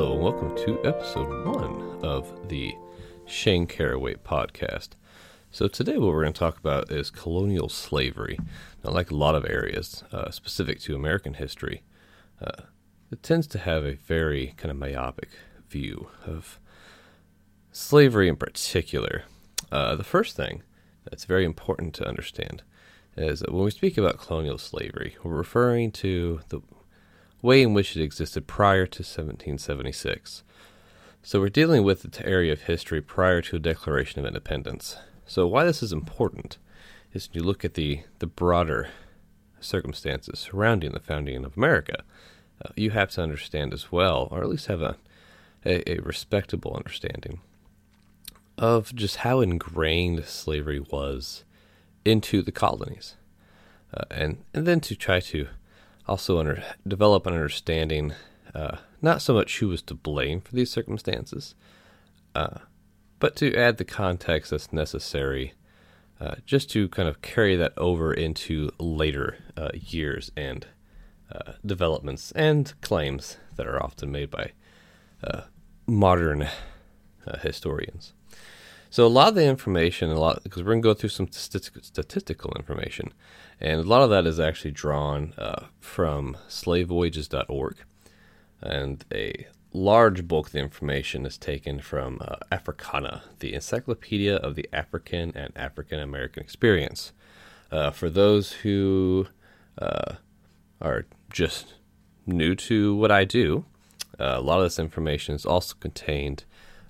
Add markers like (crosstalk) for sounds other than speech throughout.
Hello, and welcome to episode one of the Shane Caraway podcast. So, today, what we're going to talk about is colonial slavery. Now, like a lot of areas uh, specific to American history, uh, it tends to have a very kind of myopic view of slavery in particular. Uh, the first thing that's very important to understand is that when we speak about colonial slavery, we're referring to the way in which it existed prior to 1776. So we're dealing with the area of history prior to a Declaration of Independence. So why this is important is when you look at the, the broader circumstances surrounding the founding of America, uh, you have to understand as well, or at least have a, a, a respectable understanding of just how ingrained slavery was into the colonies. Uh, and, and then to try to also under, develop an understanding, uh, not so much who was to blame for these circumstances, uh, but to add the context that's necessary uh, just to kind of carry that over into later uh, years and uh, developments and claims that are often made by uh, modern historians. So a lot of the information, a lot because we're going to go through some statistical information, and a lot of that is actually drawn uh, from slavevoyages.org, and a large bulk of the information is taken from uh, Africana, the Encyclopedia of the African and African American Experience. Uh, for those who uh, are just new to what I do, uh, a lot of this information is also contained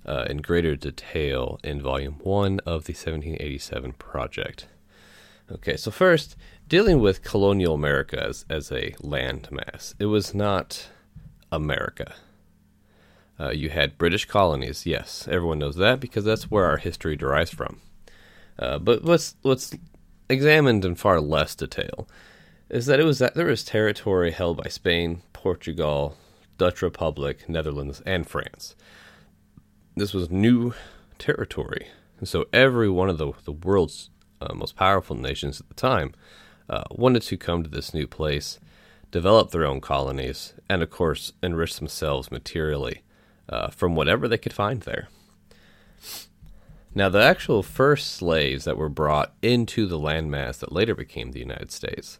uh, in greater detail in Volume 1 of the 1787 project. Okay, so first, dealing with colonial America as, as a landmass, it was not America. Uh, you had British colonies, yes, everyone knows that because that's where our history derives from. Uh, but what's what's examined in far less detail is that it was that there was territory held by Spain, Portugal, Dutch Republic, Netherlands, and France this was new territory. And so every one of the, the world's uh, most powerful nations at the time uh, wanted to come to this new place, develop their own colonies, and of course, enrich themselves materially uh, from whatever they could find there. Now, the actual first slaves that were brought into the landmass that later became the United States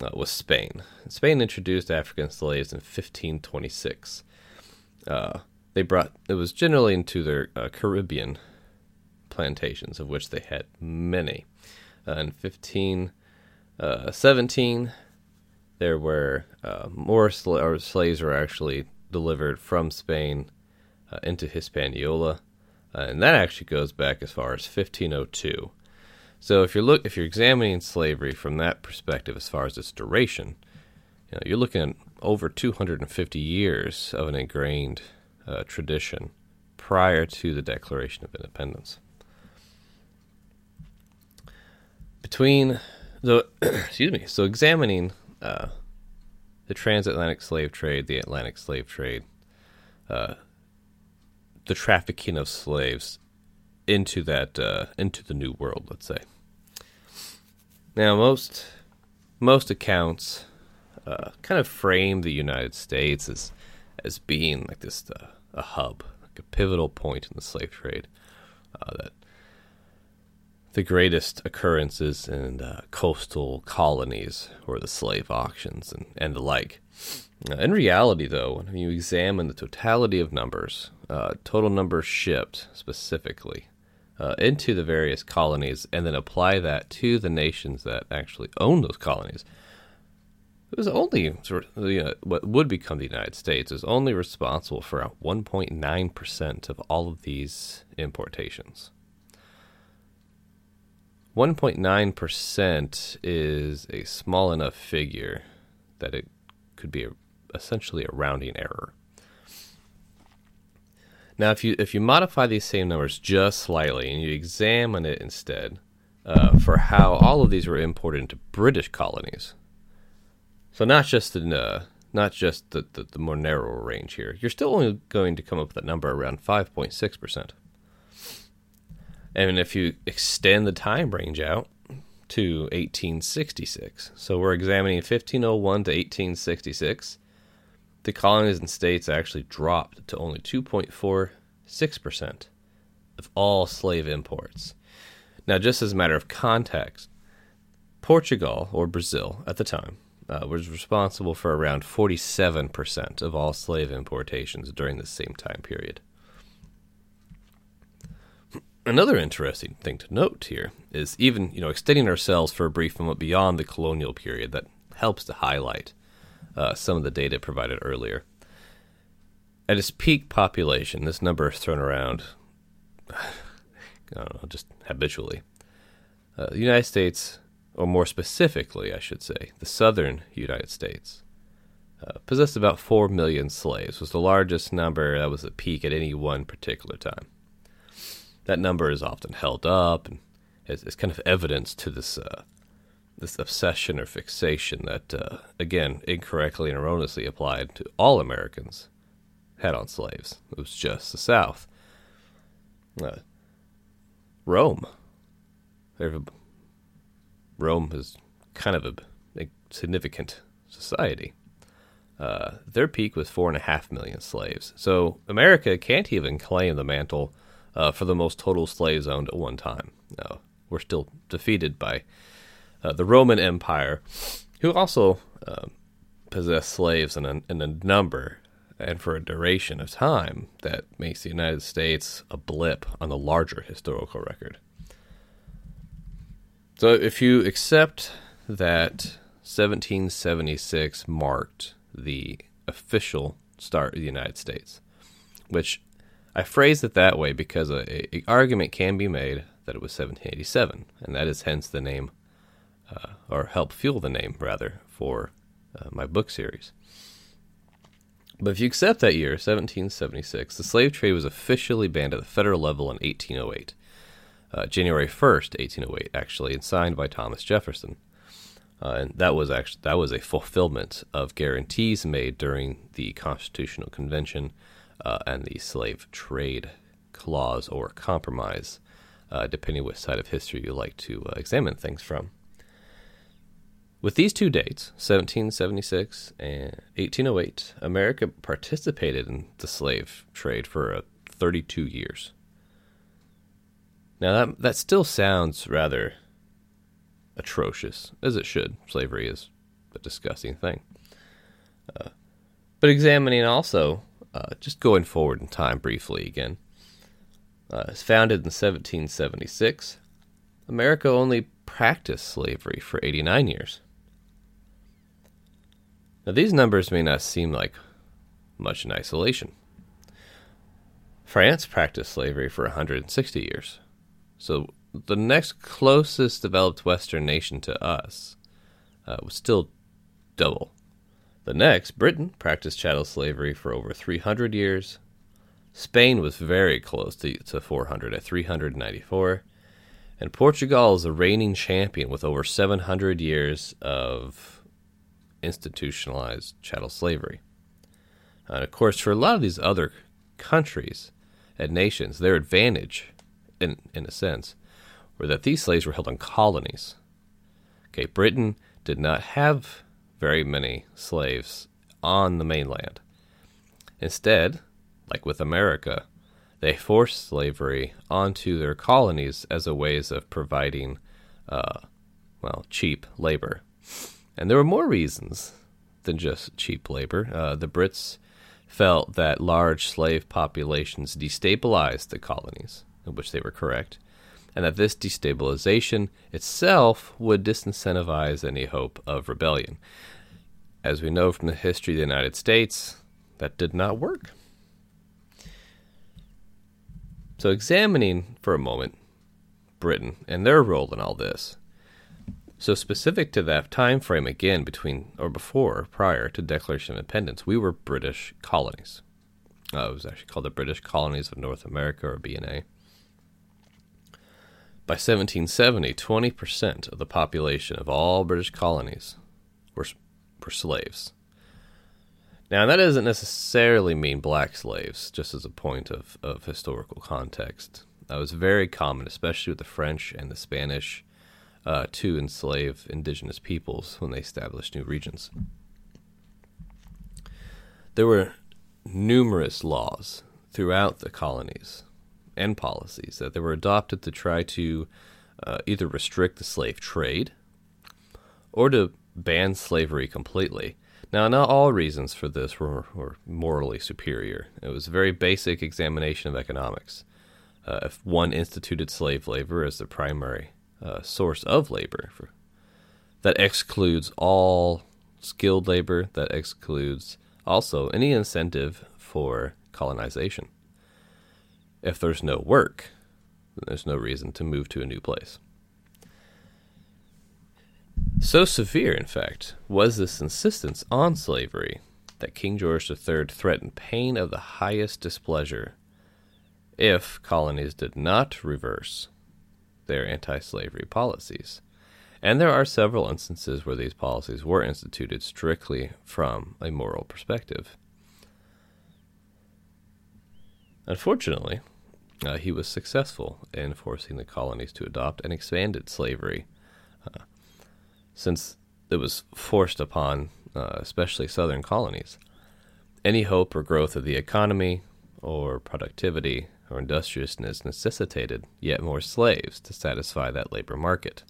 uh, was Spain. Spain introduced African slaves in 1526. Uh, they brought it was generally into their uh, Caribbean plantations, of which they had many. Uh, in 1517, uh, there were uh, more sl- slaves were actually delivered from Spain uh, into Hispaniola, and that actually goes back as far as 1502. So if you're look if you're examining slavery from that perspective, as far as its duration, you know, you're looking at over 250 years of an ingrained uh, tradition prior to the Declaration of Independence. Between the (clears throat) excuse me, so examining uh, the transatlantic slave trade, the Atlantic slave trade, uh, the trafficking of slaves into that uh, into the New World, let's say. Now, most most accounts uh, kind of frame the United States as as being like this uh, a hub, like a pivotal point in the slave trade. Uh, that the greatest occurrences in uh, coastal colonies were the slave auctions and, and the like. In reality, though, when you examine the totality of numbers, uh, total numbers shipped specifically uh, into the various colonies, and then apply that to the nations that actually own those colonies, it was only sort of, you know, what would become the United States is only responsible for 1.9% of all of these importations. 1.9% is a small enough figure that it could be a, essentially a rounding error. Now, if you if you modify these same numbers just slightly and you examine it instead uh, for how all of these were imported into British colonies, so not just the uh, not just the, the, the more narrow range here. You're still only going to come up with a number around 5.6 percent. And if you extend the time range out to 1866, so we're examining 1501 to 1866, the colonies and states actually dropped to only 2.46% of all slave imports. Now, just as a matter of context, Portugal, or Brazil at the time, uh, was responsible for around 47% of all slave importations during the same time period. Another interesting thing to note here is even, you know, extending ourselves for a brief moment beyond the colonial period that helps to highlight uh, some of the data provided earlier. At its peak population, this number is thrown around, (sighs) I don't know, just habitually. Uh, the United States, or more specifically, I should say, the southern United States, uh, possessed about 4 million slaves, was the largest number that was at peak at any one particular time. That number is often held up and is, kind of evidence to this uh, this obsession or fixation that, uh, again, incorrectly and erroneously applied to all Americans had on slaves. It was just the South. Uh, Rome. Rome is kind of a, a significant society. Uh, their peak was four and a half million slaves. So America can't even claim the mantle uh, for the most total slaves owned at one time. No, we're still defeated by uh, the Roman Empire, who also uh, possessed slaves in a, in a number and for a duration of time that makes the United States a blip on the larger historical record. So if you accept that 1776 marked the official start of the United States, which I phrase it that way because a, a, argument can be made that it was 1787, and that is hence the name uh, or help fuel the name rather for uh, my book series. But if you accept that year, 1776, the slave trade was officially banned at the federal level in 1808, uh, January 1st, 1808, actually, and signed by Thomas Jefferson. Uh, and that was actually that was a fulfillment of guarantees made during the Constitutional Convention uh, and the Slave Trade Clause or Compromise, uh, depending which side of history you like to examine things from. With these two dates, 1776 and 1808, America participated in the slave trade for uh, 32 years. Now, that, that still sounds rather atrocious, as it should. Slavery is a disgusting thing. Uh, but examining also, uh, just going forward in time briefly again, uh, founded in 1776. America only practiced slavery for 89 years. Now, these numbers may not seem like much in isolation. France practiced slavery for 160 years. So the next closest developed Western nation to us uh, was still double. The next, Britain, practiced chattel slavery for over 300 years. Spain was very close to, to 400 at 394. And Portugal is the reigning champion with over 700 years of institutionalized chattel slavery. And of course, for a lot of these other countries and nations, their advantage, in, in a sense, were that these slaves were held in colonies. Okay, Britain did not have very many slaves on the mainland. Instead, like with America, they forced slavery onto their colonies as a ways of providing, uh, well, cheap labor. And there were more reasons than just cheap labor. Uh, the Brits felt that large slave populations destabilized the colonies, in which they were correct, and that this destabilization itself would disincentivize any hope of rebellion. As we know from the history of the United States, that did not work. So, examining for a moment Britain and their role in all this, so specific to that time frame again between or before prior to Declaration of Independence, we were British colonies. Uh, it was actually called the British Colonies of North America or BNA. By 1770, 20% of the population of all British colonies were, were slaves. Now, that doesn't necessarily mean black slaves, just as a point of, of historical context. That was very common, especially with the French and the Spanish uh, to enslave indigenous peoples when they established new regions. there were numerous laws throughout the colonies and policies that they were adopted to try to uh, either restrict the slave trade or to ban slavery completely. Now, not all reasons for this were, were morally superior. It was a very basic examination of economics. Uh, if one instituted slave labor as the primary uh, source of labor, for, that excludes all skilled labor, that excludes also any incentive for colonization. If there's no work, then there's no reason to move to a new place. So severe, in fact, was this insistence on slavery that King George III threatened pain of the highest displeasure if colonies did not reverse their anti slavery policies. And there are several instances where these policies were instituted strictly from a moral perspective. Unfortunately, uh, he was successful in forcing the colonies to adopt and expanded slavery, uh, since it was forced upon, uh, especially southern colonies. Any hope or growth of the economy, or productivity, or industriousness necessitated yet more slaves to satisfy that labor market.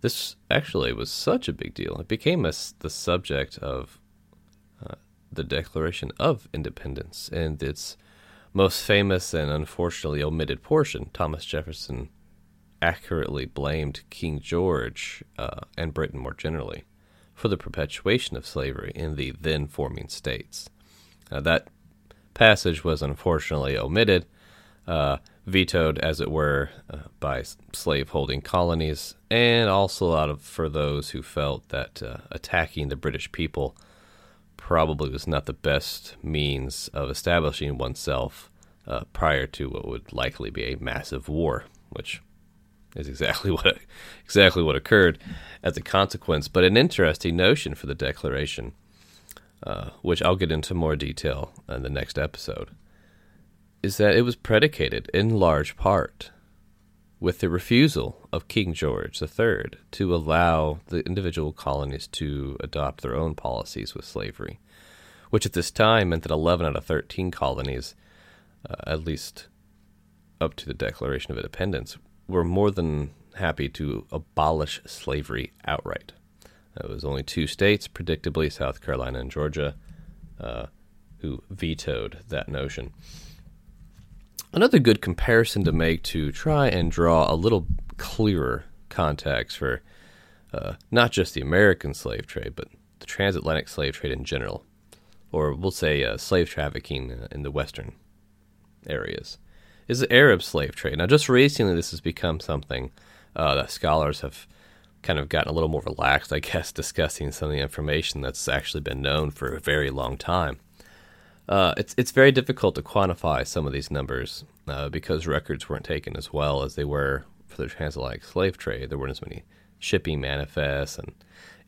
This actually was such a big deal. It became a, the subject of the Declaration of Independence and its most famous and unfortunately omitted portion. Thomas Jefferson accurately blamed King George uh, and Britain more generally for the perpetuation of slavery in the then forming states. Uh, that passage was unfortunately omitted, uh, vetoed, as it were, uh, by slave-holding colonies, and also out of for those who felt that uh, attacking the British people probably was not the best means of establishing oneself uh, prior to what would likely be a massive war, which is exactly (laughs) what exactly what occurred as a consequence. But an interesting notion for the Declaration, uh, which I'll get into more detail in the next episode is that it was predicated in large part with the refusal of King George III to allow the individual colonies to adopt their own policies with slavery, which at this time meant that 11 out of 13 colonies, uh, at least up to the Declaration of Independence, were more than happy to abolish slavery outright. It was only two states, predictably South Carolina and Georgia, uh, who vetoed that notion. Another good comparison to make to try and draw a little clearer context for uh, not just the American slave trade, but the transatlantic slave trade in general, or we'll say uh, slave trafficking uh, in the Western areas, is the Arab slave trade. Now, just recently, this has become something uh, that scholars have kind of gotten a little more relaxed, I guess, (laughs) discussing some of the information that's actually been known for a very long time. Uh, it's it's very difficult to quantify some of these numbers uh, because records weren't taken as well as they were for the transatlantic slave trade. There weren't as many shipping manifests and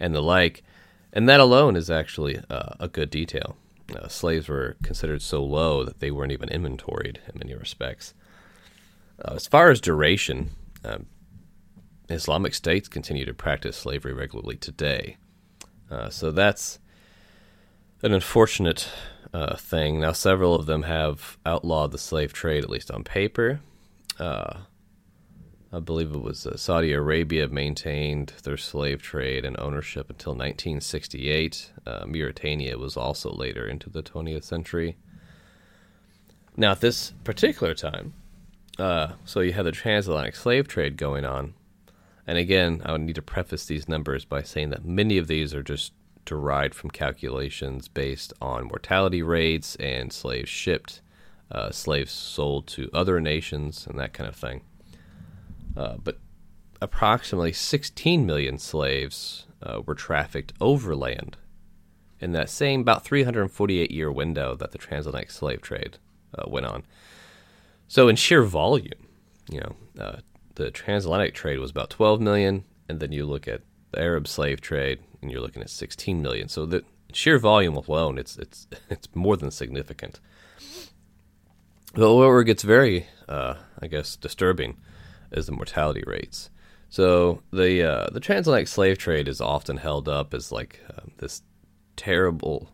and the like, and that alone is actually uh, a good detail. Uh, slaves were considered so low that they weren't even inventoried in many respects. Uh, as far as duration, um, Islamic states continue to practice slavery regularly today, uh, so that's an unfortunate uh, thing. Now, several of them have outlawed the slave trade, at least on paper. Uh, I believe it was uh, Saudi Arabia maintained their slave trade and ownership until 1968. Uh, Mauritania was also later into the 20th century. Now, at this particular time, uh, so you had the transatlantic slave trade going on. And again, I would need to preface these numbers by saying that many of these are just derived from calculations based on mortality rates and slaves shipped, uh, slaves sold to other nations, and that kind of thing. Uh, but approximately 16 million slaves uh, were trafficked overland in that same about 348 year window that the transatlantic slave trade uh, went on. So, in sheer volume, you know, uh, the transatlantic trade was about 12 million, and then you look at the Arab slave trade, and you're looking at 16 million. So the sheer volume alone, it's it's (laughs) it's more than significant. But where it gets very, uh, I guess, disturbing is the mortality rates. So the uh, the transatlantic slave trade is often held up as like uh, this terrible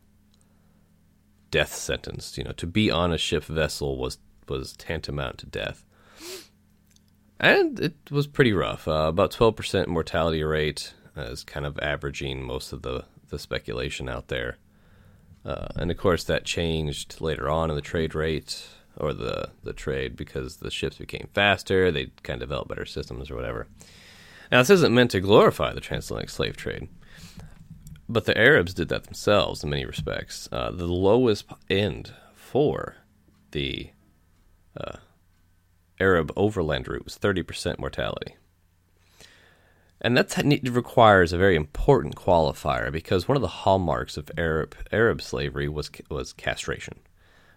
death sentence. You know, to be on a ship vessel was was tantamount to death, and it was pretty rough. Uh, about twelve percent mortality rate is kind of averaging most of the the speculation out there. Uh, and of course, that changed later on in the trade rate or the, the trade because the ships became faster, they kind of developed better systems or whatever. Now, this isn't meant to glorify the transatlantic slave trade, but the Arabs did that themselves in many respects. Uh, the lowest end for the uh, Arab overland route was 30% mortality. And that requires a very important qualifier because one of the hallmarks of Arab Arab slavery was was castration.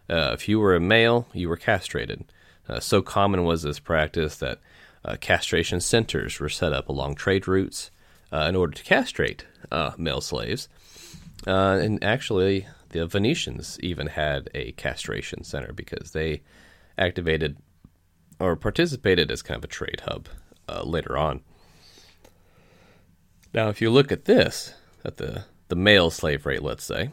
Uh, if you were a male, you were castrated. Uh, so common was this practice that uh, castration centers were set up along trade routes uh, in order to castrate uh, male slaves. Uh, and actually, the Venetians even had a castration center because they activated or participated as kind of a trade hub later on. Now, if you look at this, at the, the male slave rate, let's say,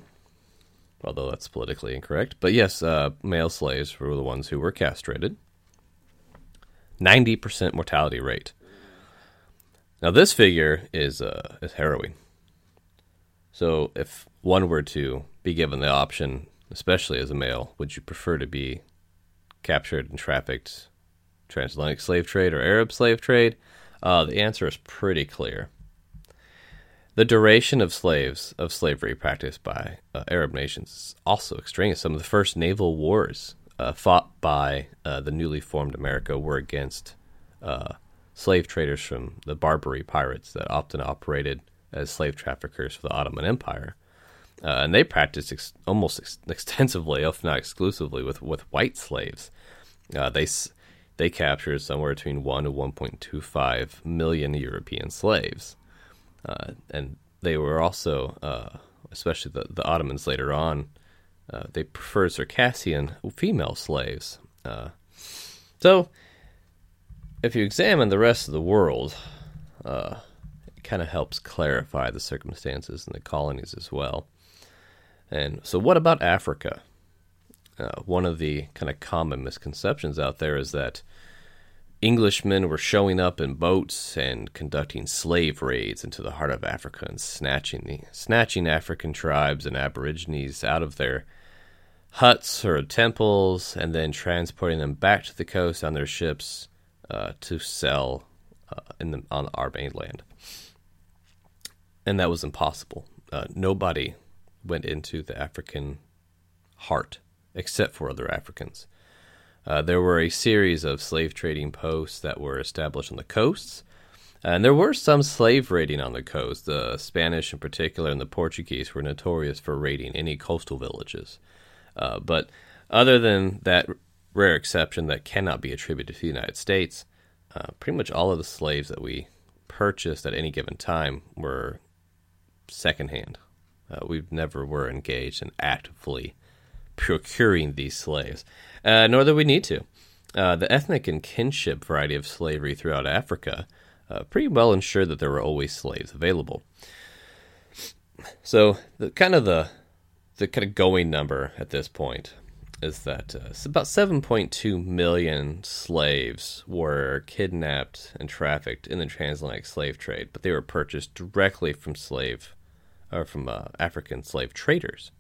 although that's politically incorrect, but yes, uh, male slaves were the ones who were castrated. 90% mortality rate. Now, this figure is, uh, is harrowing. So, if one were to be given the option, especially as a male, would you prefer to be captured and trafficked transatlantic slave trade or Arab slave trade? Uh, the answer is pretty clear. The duration of slaves of slavery practiced by uh, Arab nations is also extraneous. Some of the first naval wars uh, fought by uh, the newly formed America were against uh, slave traders from the Barbary pirates that often operated as slave traffickers for the Ottoman Empire. Uh, and they practiced ex- almost ex- (laughs) extensively, if not exclusively, with, with white slaves. Uh, they they captured somewhere between one to one point two five million European slaves. Uh, and they were also, uh, especially the, the Ottomans later on, uh, they preferred Circassian female slaves. Uh, so, if you examine the rest of the world, uh, it kind of helps clarify the circumstances in the colonies as well. And so, what about Africa? Uh, one of the kind of common misconceptions out there is that Englishmen were showing up in boats and conducting slave raids into the heart of Africa and snatching the snatching African tribes and aborigines out of their huts or temples and then transporting them back to the coast on their ships uh, to sell uh, in the, on our mainland. And that was impossible. Uh, nobody went into the African heart except for other Africans. Uh, there were a series of slave trading posts that were established on the coasts, and there were some slave raiding on the coast. The Spanish, in particular, and the Portuguese were notorious for raiding any coastal villages. Uh, but other than that rare exception that cannot be attributed to the United States, uh, pretty much all of the slaves that we purchased at any given time were secondhand. Uh, we never were engaged in actively procuring these slaves, uh, nor that we need to. Uh, the ethnic and kinship variety of slavery throughout Africa uh, pretty well ensured that there were always slaves available. So, the kind of the the kind of going number at this point is that uh, about 7.2 million slaves were kidnapped and trafficked in the transatlantic slave trade, but they were purchased directly from slave or from uh, African slave traders.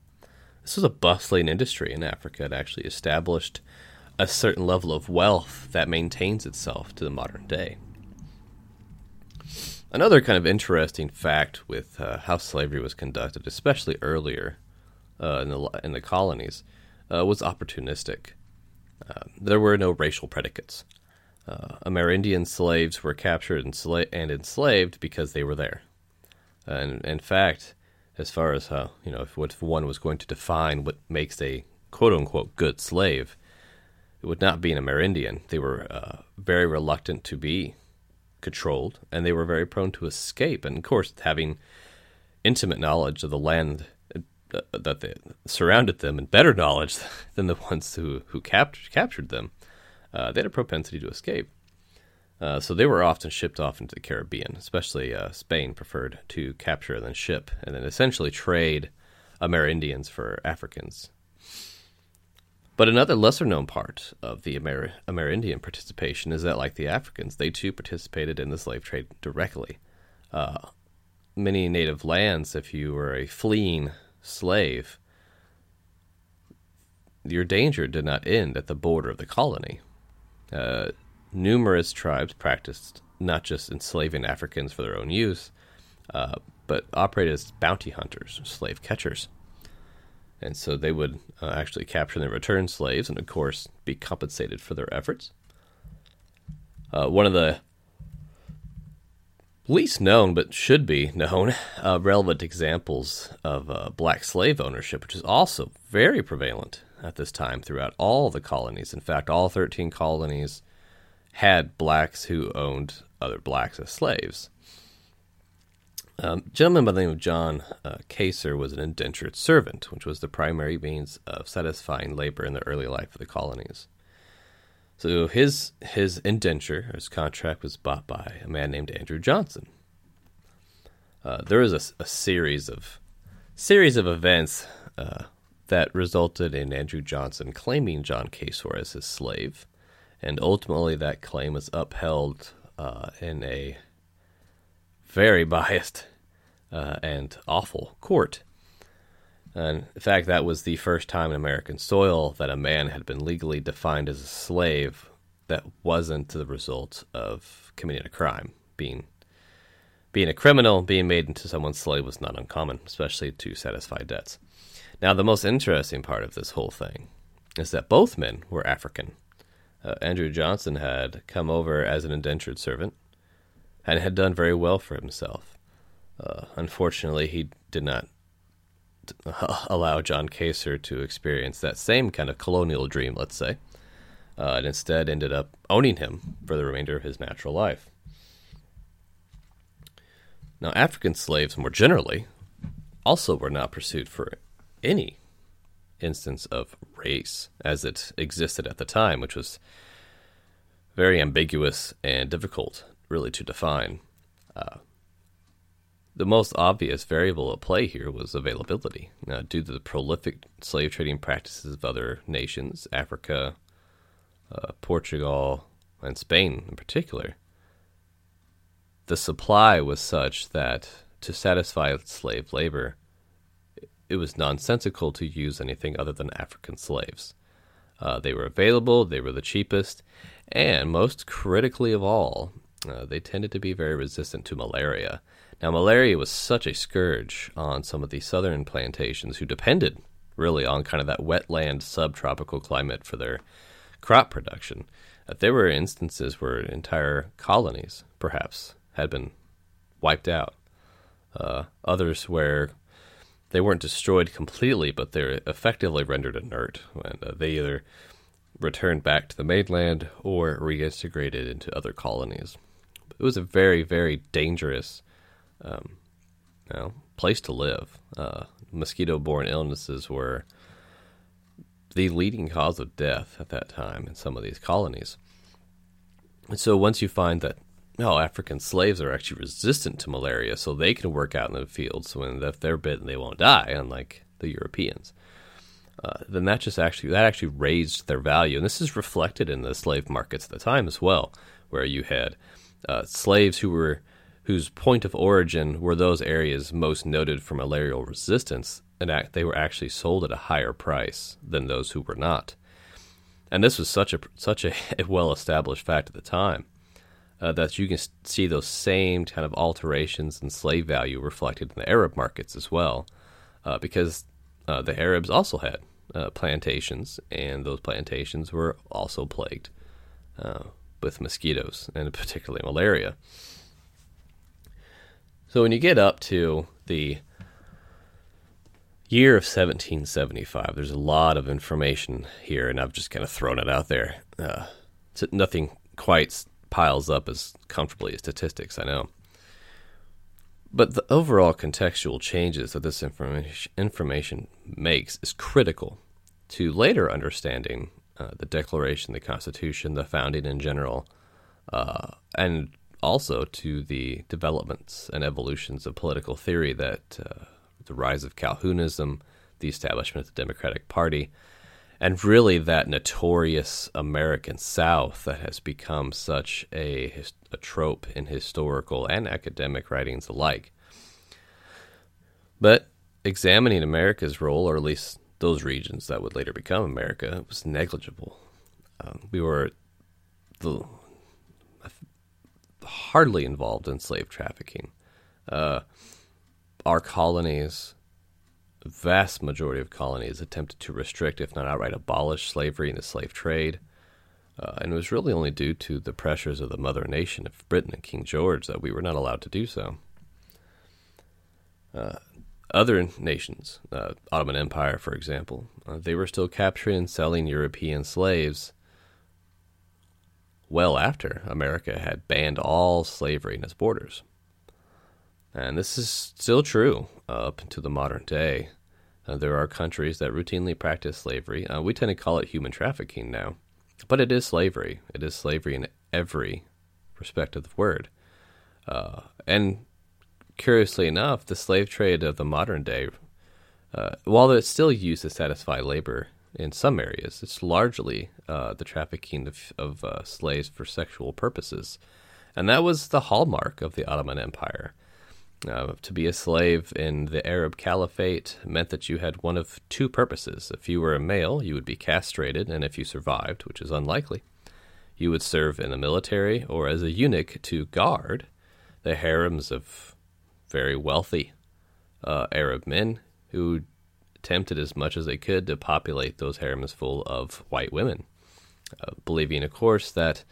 This was a bustling industry in Africa. It actually established a certain level of wealth that maintains itself to the modern day. Another kind of interesting fact with uh, how slavery was conducted, especially earlier uh, in, the, in the colonies, uh, was opportunistic. Uh, there were no racial predicates. Uh, Amerindian slaves were captured and, sla- and, enslaved because they were there. And in fact, as far as how you know if, if one was going to define what makes a quote unquote good slave, it would not be an Amerindian. They were uh, very reluctant to be controlled, and they were very prone to escape. And of course, having intimate knowledge of the land uh, that they surrounded them, and better (laughs) knowledge than the ones who who captured captured them, uh, they had a propensity to escape. Uh, so they were often shipped off into the Caribbean, especially uh, Spain preferred to capture and then ship, and then essentially trade Amerindians for Africans. But another lesser known part of the Amer- Amerindian participation is that, like the Africans, they too participated in the slave trade directly. Uh, many native lands, if you were a fleeing slave, your danger did not end at the border of the colony. Uh, numerous tribes practiced not just enslaving Africans for their own use, uh, but operated as bounty hunters, slave catchers. And so they would uh, actually capture and return slaves and, of course, be compensated for their efforts. Uh, one of the least known, but should be known, uh, relevant examples of uh, black slave ownership, which is also very prevalent at this time throughout all the colonies. In fact, all 13 colonies had blacks who owned other blacks as slaves. Um, a gentleman by the name of John uh, Casor was an indentured servant, which was the primary means of satisfying labor in the early life of the colonies. So his his indenture, his contract, was bought by a man named Andrew Johnson. Uh, there was a, a, series of series of events uh, that resulted in Andrew Johnson claiming John Casor as his slave and ultimately that claim was upheld uh, in a very (laughs) biased uh, and awful court. And in fact, that was the first time in American soil that a man had been legally defined as a slave that wasn't the result of committing a crime. Being being a criminal, being made into someone's slave was not uncommon, especially to satisfy debts. Now, the most interesting part of this whole thing is that both men were African uh, Andrew Johnson had come over as an indentured servant and had done very well for himself. Uh, unfortunately, he did not (laughs) allow John Casor to experience that same kind of colonial dream, let's say, uh, and instead ended up owning him for the remainder of his natural life. Now, African slaves, more generally, also were not pursued for any instance of race as it existed at the time, which was very ambiguous and difficult, really, to define. Uh, the most obvious variable at play here was availability. Now, due to the prolific slave trading practices of other nations, Africa, uh, Portugal, and Spain in particular, the supply was such that to satisfy slave labor, it was nonsensical to use anything other than African slaves. Uh, they were available, they were the cheapest, and most critically of all, uh, they tended to be very resistant to malaria. Now, malaria was such a scourge on some of the southern plantations who depended really on kind of that wetland subtropical climate for their crop production. That there were instances where entire colonies, perhaps, had been wiped out. Uh, others where they weren't destroyed completely, but they're effectively rendered inert. And uh, they either returned back to the mainland or reintegrated into other colonies. It was a very, very dangerous um, you know, place to live. Uh, mosquito borne illnesses were the leading cause of death at that time in some of these colonies. And so once you find that no, African slaves are actually resistant to malaria, so they can work out in the fields So when if they're bitten, they won't die, unlike the Europeans. Uh, then that just actually that actually raised their value, and this is reflected in the slave markets at the time as well, where you had uh, slaves who were whose point of origin were those areas most noted for malarial resistance, and act, they were actually sold at a higher price than those who were not. And this was such a such a (laughs) well established fact at the time uh, that you can see those same kind of alterations in slave value reflected in the Arab markets as well, uh, because uh, the Arabs also had uh, plantations, and those plantations were also plagued uh, with mosquitoes and (laughs) particularly malaria. So when you get up to the year of 1775, there's a lot of information here, and I've just kind of thrown it out there. Uh, nothing quite piles up as comfortably as statistics, I know. But the overall contextual changes that this information, information makes is critical to later understanding uh, the Declaration, the Constitution, the founding in general, uh, and also to the developments and evolutions of political theory that uh, the rise of Calhounism, the establishment of the Democratic Party, and really that notorious American South that has become such a, a trope in historical and academic writings alike. But examining America's role, or at least those regions that would later become America, was negligible. Um, we were the, hardly involved in slave trafficking. Uh, our colonies, vast majority of colonies, attempted to restrict, if not outright abolish, slavery and the slave trade. Uh, and it was really only due to the pressures of the mother nation of Britain and King George that we were not allowed to do so. Uh, other nations, uh, Ottoman Empire, for example, uh, they were still capturing and selling European slaves well after America had banned all slavery in its borders. And this is still true up into the modern day. Uh, there are countries that routinely practice slavery. Uh, we tend to call it human trafficking now, but it is slavery. It is slavery in every respect of the word. Uh, and curiously enough, the slave trade of the modern day, uh, while it's still used to satisfy labor in some areas. It's largely uh, the trafficking of, of slaves for sexual purposes. And that was the hallmark of the Ottoman Empire. Uh, to be a slave in the Arab Caliphate meant that you had one of two purposes. If you were a male, you would be castrated, and if you survived, which is unlikely, you would serve in the military or as a eunuch to guard the harems of very wealthy uh, Arab men who attempted as much as they could to populate those harems full of white women, uh, believing, of course, that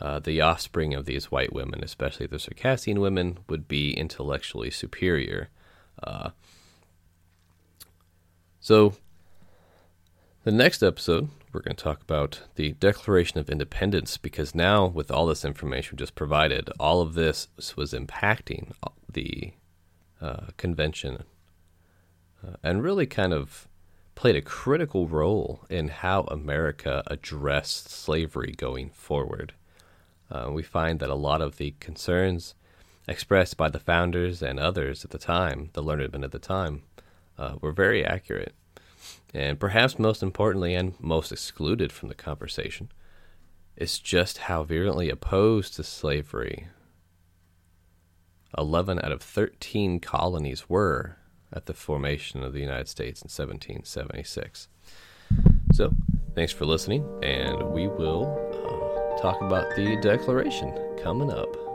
uh, the offspring of these white women, especially the Circassian women, would be intellectually superior. Uh, so, the next episode, we're going to talk about the Declaration of Independence because now, with all this information just provided, all of this was impacting the uh, convention uh, and really kind of played a critical role in how America addressed slavery going forward. Uh, we find that a lot of the concerns expressed by the founders and others at the time, the learned men at the time, uh, were very accurate. And perhaps most importantly and most excluded from the conversation is just how virulently opposed to slavery 11 out of 13 colonies were at the formation of the United States in 1776. So, thanks for listening, and we will talk about the Declaration coming up.